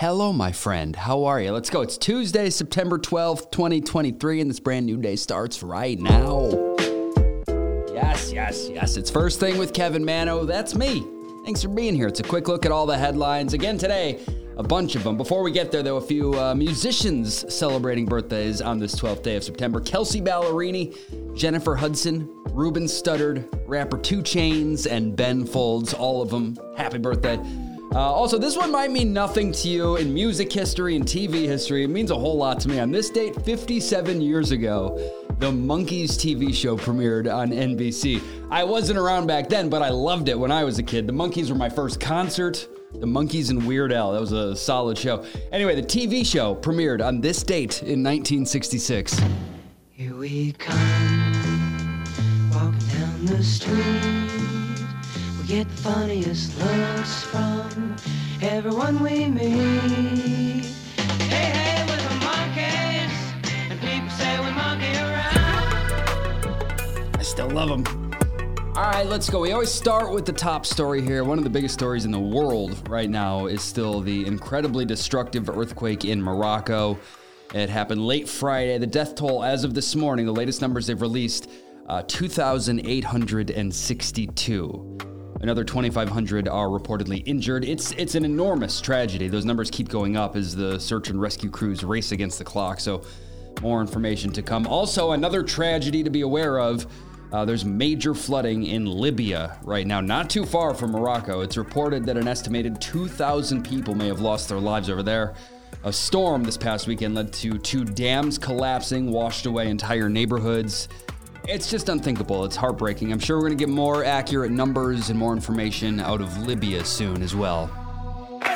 Hello, my friend. How are you? Let's go. It's Tuesday, September 12th, 2023, and this brand new day starts right now. Yes, yes, yes. It's first thing with Kevin Manno. That's me. Thanks for being here. It's a quick look at all the headlines. Again, today, a bunch of them. Before we get there, though, a few uh, musicians celebrating birthdays on this 12th day of September Kelsea Ballerini, Jennifer Hudson, Ruben Studdard, rapper 2 Chainz, and Ben Folds. All of them. Happy birthday. Uh, also, this one might mean nothing to you in music history and TV history. It means a whole lot to me. On this date, 57 years ago, the Monkees TV show premiered on NBC. I wasn't around back then, but I loved it when I was a kid. The Monkees were my first concert. The Monkees and Weird Al. That was a solid show. Anyway, the TV show premiered on this date in 1966. Here we come, walking down the street. We get the funniest looks from everyone we meet. Hey, hey, we're the monkeys, and people say we monkey around. I still love them. All right, let's go. We always start with the top story here. One of the biggest stories in the world right now is still the incredibly destructive earthquake in Morocco. It happened late Friday. The death toll, as of this morning, the latest numbers they've released, uh, 2,862. Another 2,500 are reportedly injured. It's it's an enormous tragedy. Those numbers keep going up as the search and rescue crews race against the clock. So, more information to come. Also, another tragedy to be aware of. Uh, there's major flooding in Libya right now, not too far from Morocco. It's reported that an estimated 2,000 people may have lost their lives over there. A storm this past weekend led to two dams collapsing, washed away entire neighborhoods. It's just unthinkable. It's heartbreaking. I'm sure we're going to get more accurate numbers and more information out of Libya soon as well. All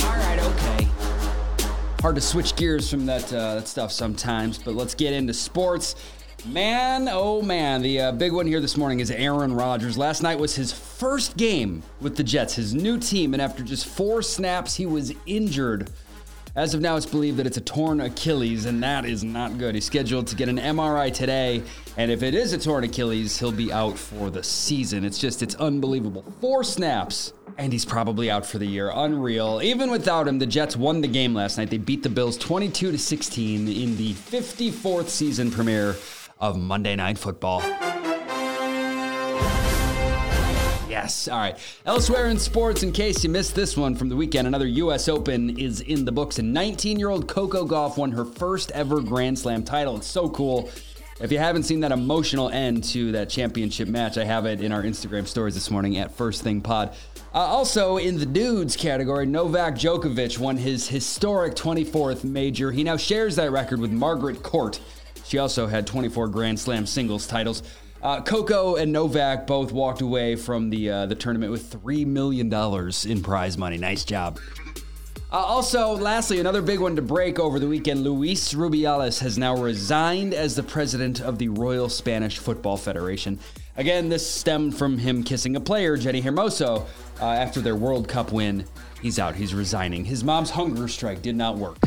right, okay. Hard to switch gears from that, uh, that stuff sometimes, but let's get into sports. Man, oh man, the uh, big one here this morning is Aaron Rodgers. Last night was his first game with the Jets, his new team, and after just four snaps, he was injured. As of now, it's believed that it's a torn Achilles, and that is not good. He's scheduled to get an MRI today, and if it is a torn Achilles, he'll be out for the season. It's just, it's unbelievable. Four snaps, and he's probably out for the year. Unreal. Even without him, the Jets won the game last night. They beat the Bills 22 to 16 in the 54th season premiere of Monday Night Football. Yes. All right. Elsewhere in sports, in case you missed this one from the weekend, another U.S. Open is in the books. And 19 year old Coco Gauff won her first ever Grand Slam title. It's so cool. If you haven't seen that emotional end to that championship match, I have it in our Instagram stories this morning at First Thing Pod. Uh, also, in the dudes category, Novak Djokovic won his historic 24th major. He now shares that record with Margaret Court. She also had 24 Grand Slam singles titles. Uh, Coco and Novak both walked away from the uh, the tournament with three million dollars in prize money. Nice job. Uh, also, lastly, another big one to break over the weekend. Luis Rubiales has now resigned as the president of the Royal Spanish Football Federation. Again, this stemmed from him kissing a player, Jenni Hermoso, uh, after their World Cup win. He's out. He's resigning. His mom's hunger strike did not work.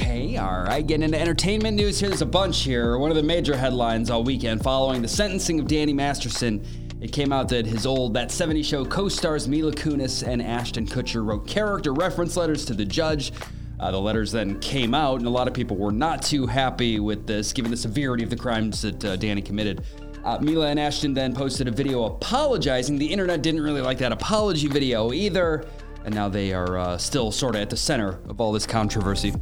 Okay, all right. Getting into entertainment news here. There's a bunch here. One of the major headlines all weekend following the sentencing of Danny Masterson. It came out that his old That 70 Show co stars Mila Kunis and Ashton Kutcher wrote character reference letters to the judge. Uh, the letters then came out, and a lot of people were not too happy with this, given the severity of the crimes that uh, Danny committed. Uh, Mila and Ashton then posted a video apologizing. The internet didn't really like that apology video either, and now they are uh, still sort of at the center of all this controversy.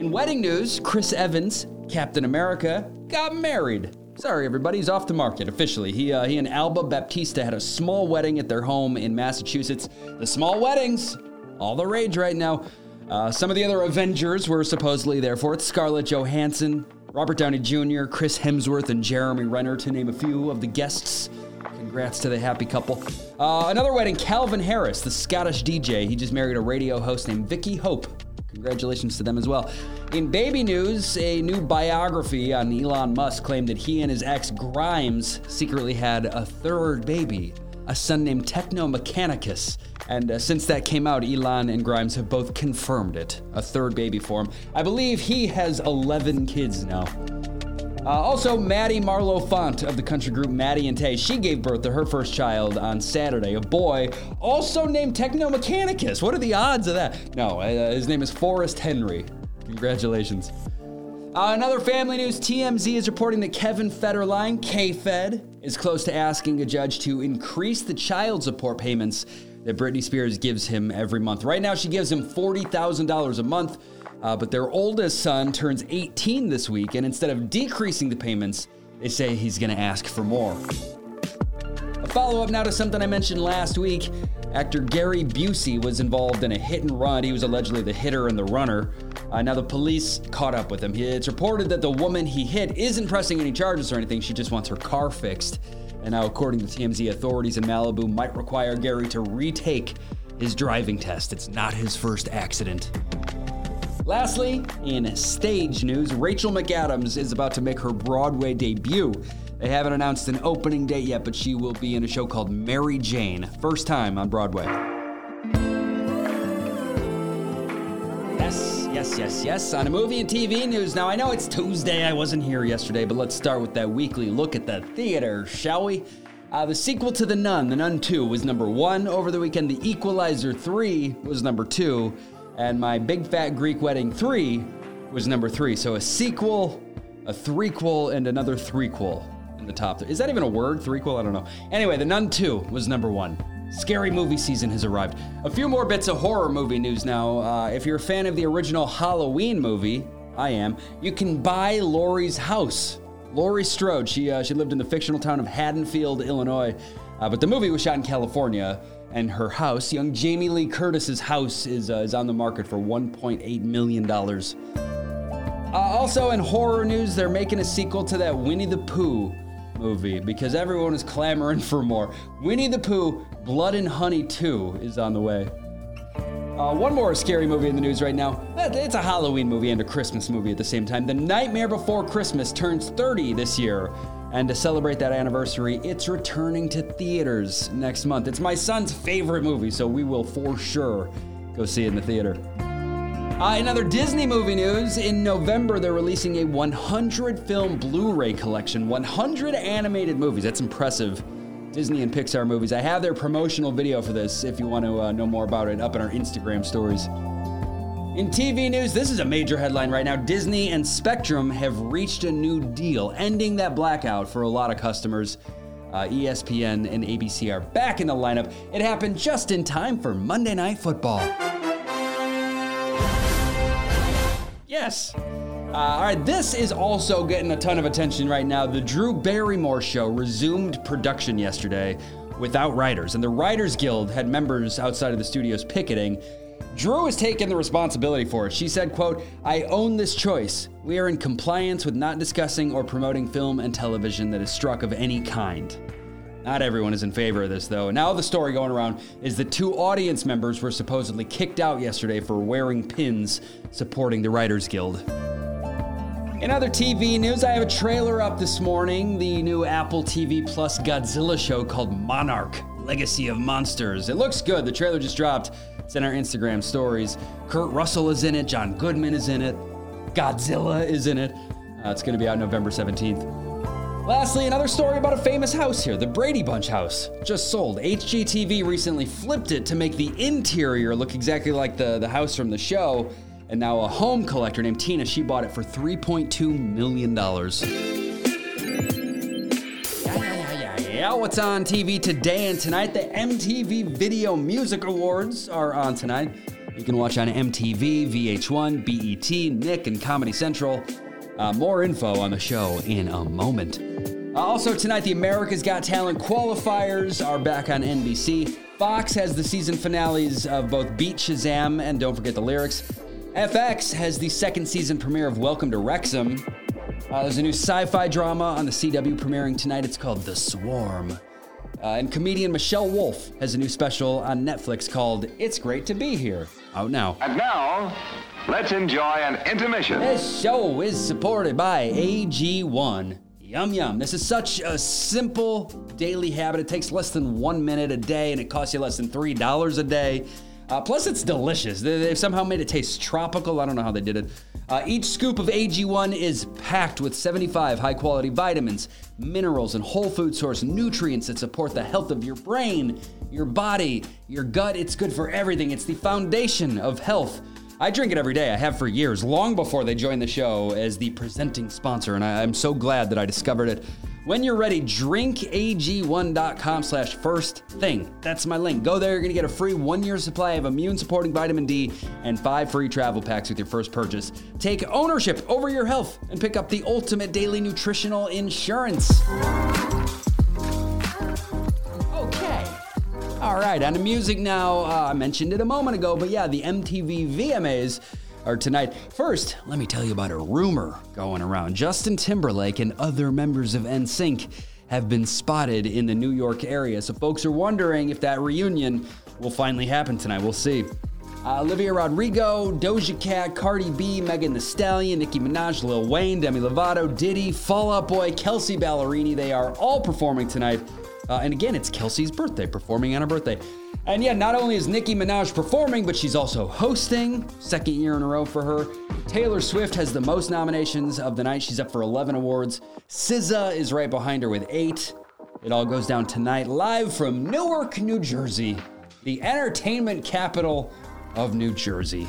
In wedding news, Chris Evans, Captain America, got married. Sorry, everybody, he's off the market officially. He, uh, he and Alba Baptista had a small wedding at their home in Massachusetts. The small weddings, all the rage right now. Uh, some of the other Avengers were supposedly there for it Scarlett Johansson, Robert Downey Jr., Chris Hemsworth, and Jeremy Renner, to name a few of the guests. Congrats to the happy couple. Uh, another wedding, Calvin Harris, the Scottish DJ. He just married a radio host named Vicky Hope. Congratulations to them as well. In baby news, a new biography on Elon Musk claimed that he and his ex Grimes secretly had a third baby, a son named Techno Mechanicus. And uh, since that came out, Elon and Grimes have both confirmed it. A third baby for him. I believe he has 11 kids now. Uh, also, Maddie Marlow Font of the country group Maddie and Tae, she gave birth to her first child on Saturday, a boy also named Techno Mechanicus. What are the odds of that? No, uh, his name is Forrest Henry. Congratulations. Uh, another family news TMZ is reporting that Kevin Federline, K Fed, is close to asking a judge to increase the child support payments that Britney Spears gives him every month. Right now, she gives him $40,000 a month, uh, but their oldest son turns 18 this week, and instead of decreasing the payments, they say he's going to ask for more. A follow up now to something I mentioned last week. Actor Gary Busey was involved in a hit and run. He was allegedly the hitter and the runner. Uh, now, the police caught up with him. It's reported that the woman he hit isn't pressing any charges or anything, she just wants her car fixed. And now, according to TMZ, authorities in Malibu might require Gary to retake his driving test. It's not his first accident. Lastly, in stage news, Rachel McAdams is about to make her Broadway debut. They haven't announced an opening date yet, but she will be in a show called Mary Jane, first time on Broadway. Yes, yes, yes, yes. On a movie and TV news. Now, I know it's Tuesday, I wasn't here yesterday, but let's start with that weekly look at the theater, shall we? Uh, the sequel to The Nun, The Nun 2, was number one over the weekend. The Equalizer 3 was number two. And My Big Fat Greek Wedding 3 was number three. So a sequel, a threequel, and another threequel in the top. Is that even a word? Threequel? I don't know. Anyway, The Nun 2 was number one. Scary movie season has arrived. A few more bits of horror movie news now. Uh, if you're a fan of the original Halloween movie, I am, you can buy Laurie's house. Laurie Strode, she, uh, she lived in the fictional town of Haddonfield, Illinois, uh, but the movie was shot in California, and her house, young Jamie Lee Curtis's house, is, uh, is on the market for $1.8 million. Uh, also, in horror news, they're making a sequel to that Winnie the Pooh movie because everyone is clamoring for more. Winnie the Pooh Blood and Honey 2 is on the way. Uh, one more scary movie in the news right now. It's a Halloween movie and a Christmas movie at the same time. The Nightmare Before Christmas turns 30 this year. And to celebrate that anniversary, it's returning to theaters next month. It's my son's favorite movie, so we will for sure go see it in the theater. Uh, Disney movie news, in November they're releasing a 100 film Blu ray collection, 100 animated movies. That's impressive. Disney and Pixar movies. I have their promotional video for this if you want to uh, know more about it up in our Instagram stories. In TV news, this is a major headline right now. Disney and Spectrum have reached a new deal, ending that blackout for a lot of customers. Uh, ESPN and ABC are back in the lineup. It happened just in time for Monday Night Football. Yes. Uh, all right, this is also getting a ton of attention right now. The Drew Barrymore show resumed production yesterday without writers, and the Writers Guild had members outside of the studios picketing. Drew has taken the responsibility for it. She said, quote, I own this choice. We are in compliance with not discussing or promoting film and television that is struck of any kind. Not everyone is in favor of this, though. Now, the story going around is that two audience members were supposedly kicked out yesterday for wearing pins supporting the Writers Guild. In other TV news, I have a trailer up this morning. The new Apple TV Plus Godzilla show called Monarch Legacy of Monsters. It looks good. The trailer just dropped. It's in our Instagram stories. Kurt Russell is in it, John Goodman is in it, Godzilla is in it. Uh, it's going to be out November 17th. Lastly, another story about a famous house here, the Brady Bunch house. Just sold. HGTV recently flipped it to make the interior look exactly like the, the house from the show. And now a home collector named Tina, she bought it for $3.2 million. Yeah. What's on TV today and tonight? The MTV Video Music Awards are on tonight. You can watch on MTV, VH1, BET, Nick, and Comedy Central. Uh, more info on the show in a moment. Uh, also, tonight, the America's Got Talent qualifiers are back on NBC. Fox has the season finales of both Beat Shazam and Don't Forget the Lyrics. FX has the second season premiere of Welcome to Wrexham. Uh, there's a new sci fi drama on the CW premiering tonight. It's called The Swarm. Uh, and comedian Michelle Wolf has a new special on Netflix called It's Great to Be Here. Out now. And now, let's enjoy an intermission. This show is supported by AG1. Yum yum. This is such a simple daily habit. It takes less than one minute a day and it costs you less than $3 a day. Uh, plus, it's delicious. They, have somehow made it taste tropical. I don't know how they did it. Uh, each scoop of AG1 is packed with 75 high quality vitamins, minerals, and whole food source nutrients that support the health of your brain, your body, your gut. It's good for everything. It's the foundation of health. I drink it every day. I have for years, long before they joined the show as the presenting sponsor, and I, am so glad that I discovered it. When you're ready, drinkag1.com slash first thing. That's my link. Go there, you're gonna get a free one-year supply of immune-supporting vitamin D and five free travel packs with your first purchase. Take ownership over your health and pick up the ultimate daily nutritional insurance. Okay. All right, on to music now. Uh, I mentioned it a moment ago, but yeah, the MTV VMAs or tonight. First, let me tell you about a rumor going around. Justin Timberlake and other members of NSYNC have been spotted in the New York area. So folks are wondering if that reunion will finally happen tonight. We'll see. Uh, Olivia Rodrigo, Doja Cat, Cardi B, Megan Thee Stallion, Nicki Minaj, Lil Wayne, Demi Lovato, Diddy, Fall Out Boy, Kelsea Ballerini. They are all performing tonight. Uh, and again, it's Kelsea's birthday, performing on her birthday. And yeah, not only is Nicki Minaj performing, but she's also hosting, second year in a row for her. Taylor Swift has the most nominations of the night. She's up for 11 awards. SZA is right behind her with eight. It all goes down tonight, live from Newark, New Jersey, the entertainment capital of New Jersey.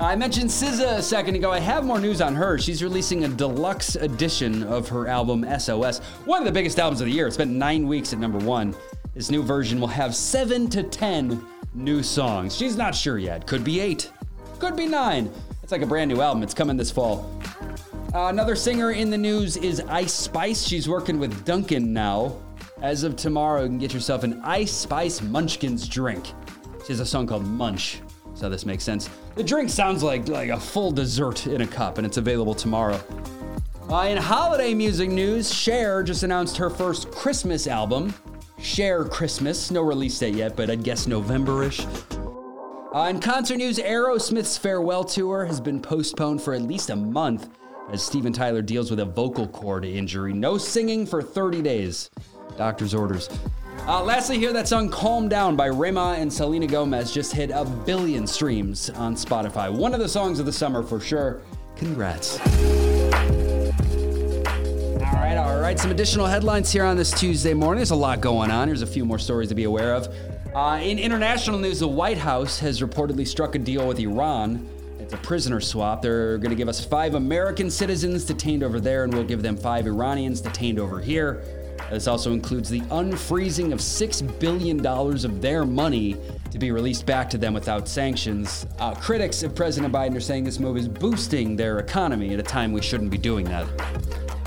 I mentioned SZA a second ago. I have more news on her. She's releasing a deluxe edition of her album SOS, one of the biggest albums of the year. It spent nine weeks at number one. This new version will have seven to ten new songs. She's not sure yet. Could be eight, could be nine. It's like a brand new album. It's coming this fall. Uh, another singer in the news is Ice Spice. She's working with Dunkin' now. As of tomorrow, you can get yourself an Ice Spice Munchkins drink. She has a song called Munch, so this makes sense. The drink sounds like like a full dessert in a cup, and it's available tomorrow. Uh, in holiday music news, Cher just announced her first Christmas album. Cher Christmas. No release date yet, but I'd guess November-ish. Uh, in concert news, Aerosmith's farewell tour has been postponed for at least a month as Steven Tyler deals with a vocal cord injury. No singing for 30 days. Doctor's orders. Uh, lastly, here that song Calm Down by Rema and Selena Gomez just hit a billion streams on Spotify. One of the songs of the summer for sure. Congrats. All right, all right. Some additional headlines here on this Tuesday morning. There's a lot going on. Here's a few more stories to be aware of. Uh, in international news, the White House has reportedly struck a deal with Iran. It's a prisoner swap. They're going to give us five American citizens detained over there, and we'll give them five Iranians detained over here. This also includes the unfreezing of $6 billion of their money to be released back to them without sanctions. Uh, critics of President Biden are saying this move is boosting their economy at a time we shouldn't be doing that.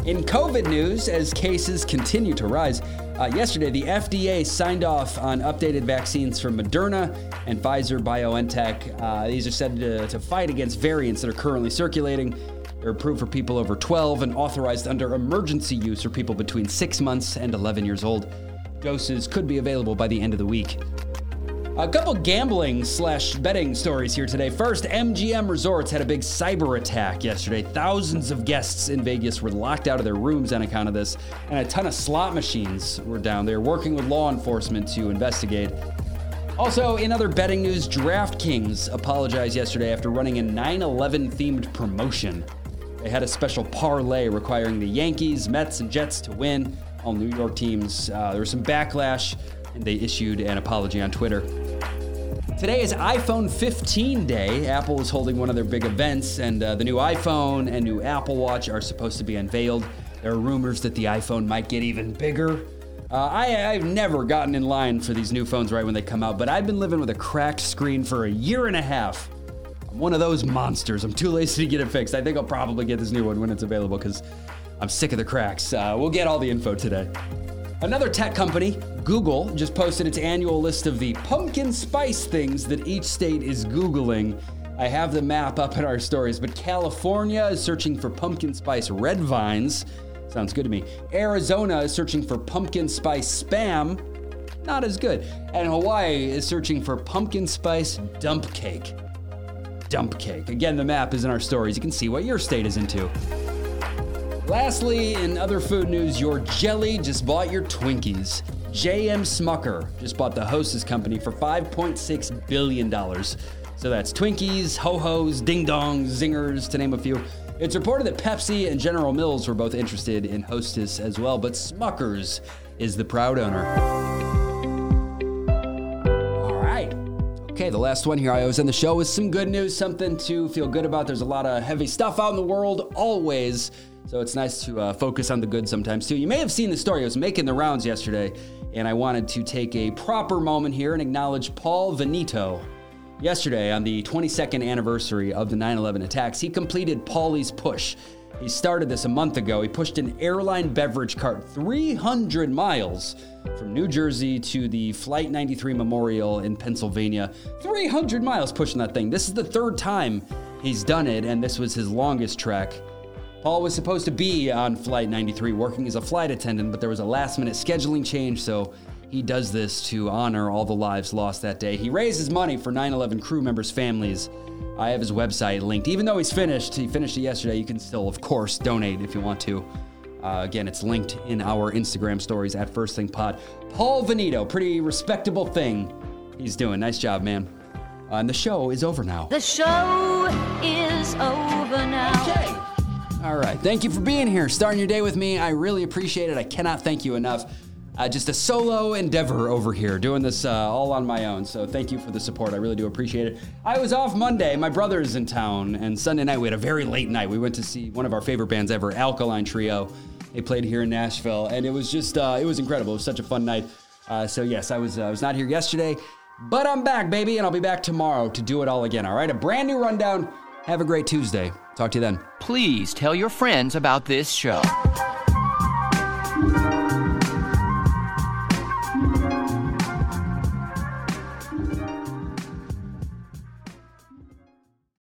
In COVID news, as cases continue to rise, uh, yesterday the FDA signed off on updated vaccines from Moderna and Pfizer BioNTech. Uh, these are said to, to fight against variants that are currently circulating. They're approved for people over 12 and authorized under emergency use for people between 6 months and 11 years old. Doses could be available by the end of the week. A couple gambling slash betting stories here today. First, MGM Resorts had a big cyber attack yesterday. Thousands of guests in Vegas were locked out of their rooms on account of this, and a ton of slot machines were down there working with law enforcement to investigate. Also, in other betting news, DraftKings apologized yesterday after running a 9 11 themed promotion. They had a special parlay requiring the Yankees, Mets, and Jets to win. All New York teams. Uh, there was some backlash, and they issued an apology on Twitter. Today is iPhone 15 day. Apple is holding one of their big events, and uh, the new iPhone and new Apple Watch are supposed to be unveiled. There are rumors that the iPhone might get even bigger. Uh, I, have never gotten in line for these new phones right when they come out, but I've been living with a cracked screen for a year and a half. I'm one of those monsters. I'm too lazy to get it fixed. I think I'll probably get this new one when it's available because I'm sick of the cracks. Uh, we'll get all the info today. Another tech company, Google, just posted its annual list of the pumpkin spice things that each state is Googling. I have the map up in our stories, but California is searching for pumpkin spice red vines. Sounds good to me. Arizona is searching for pumpkin spice spam. Not as good. And Hawaii is searching for pumpkin spice dump cake. Dump cake. Again, the map is in our stories. You can see what your state is into. Lastly, in other food news, your jelly just bought your Twinkies. JM Smucker just bought the Hostess Company for $5.6 billion. So that's Twinkies, Ho Ho's, Ding Dongs, Zingers, to name a few. It's reported that Pepsi and General Mills were both interested in Hostess as well, but Smuckers is the proud owner. All right. Okay, the last one here I was in the show with some good news, something to feel good about. There's a lot of heavy stuff out in the world, always. So it's nice to uh, focus on the good sometimes too. You may have seen the story. I was making the rounds yesterday, and I wanted to take a proper moment here and acknowledge Paul Veneto. Yesterday, on the 22nd anniversary of the 9 11 attacks, he completed Paulie's push. He started this a month ago. He pushed an airline beverage cart 300 miles from New Jersey to the Flight 93 Memorial in Pennsylvania. 300 miles pushing that thing. This is the third time he's done it, and this was his longest trek. Paul was supposed to be on Flight 93 working as a flight attendant, but there was a last minute scheduling change, so he does this to honor all the lives lost that day. He raises money for 9 11 crew members' families. I have his website linked. Even though he's finished, he finished it yesterday, you can still, of course, donate if you want to. Uh, again, it's linked in our Instagram stories at First Thing Pod. Paul Veneto, pretty respectable thing he's doing. Nice job, man. Uh, and the show is over now. The show is over now. Okay. All right. Thank you for being here, starting your day with me. I really appreciate it. I cannot thank you enough. Uh, just a solo endeavor over here, doing this uh, all on my own. So thank you for the support. I really do appreciate it. I was off Monday. My brother is in town, and Sunday night we had a very late night. We went to see one of our favorite bands ever, Alkaline Trio. They played here in Nashville, and it was just uh, it was incredible. It was such a fun night. Uh, so yes, I was I was not here yesterday, but I'm back, baby, and I'll be back tomorrow to do it all again. All right, a brand new rundown. Have a great Tuesday. Talk to you then. Please tell your friends about this show.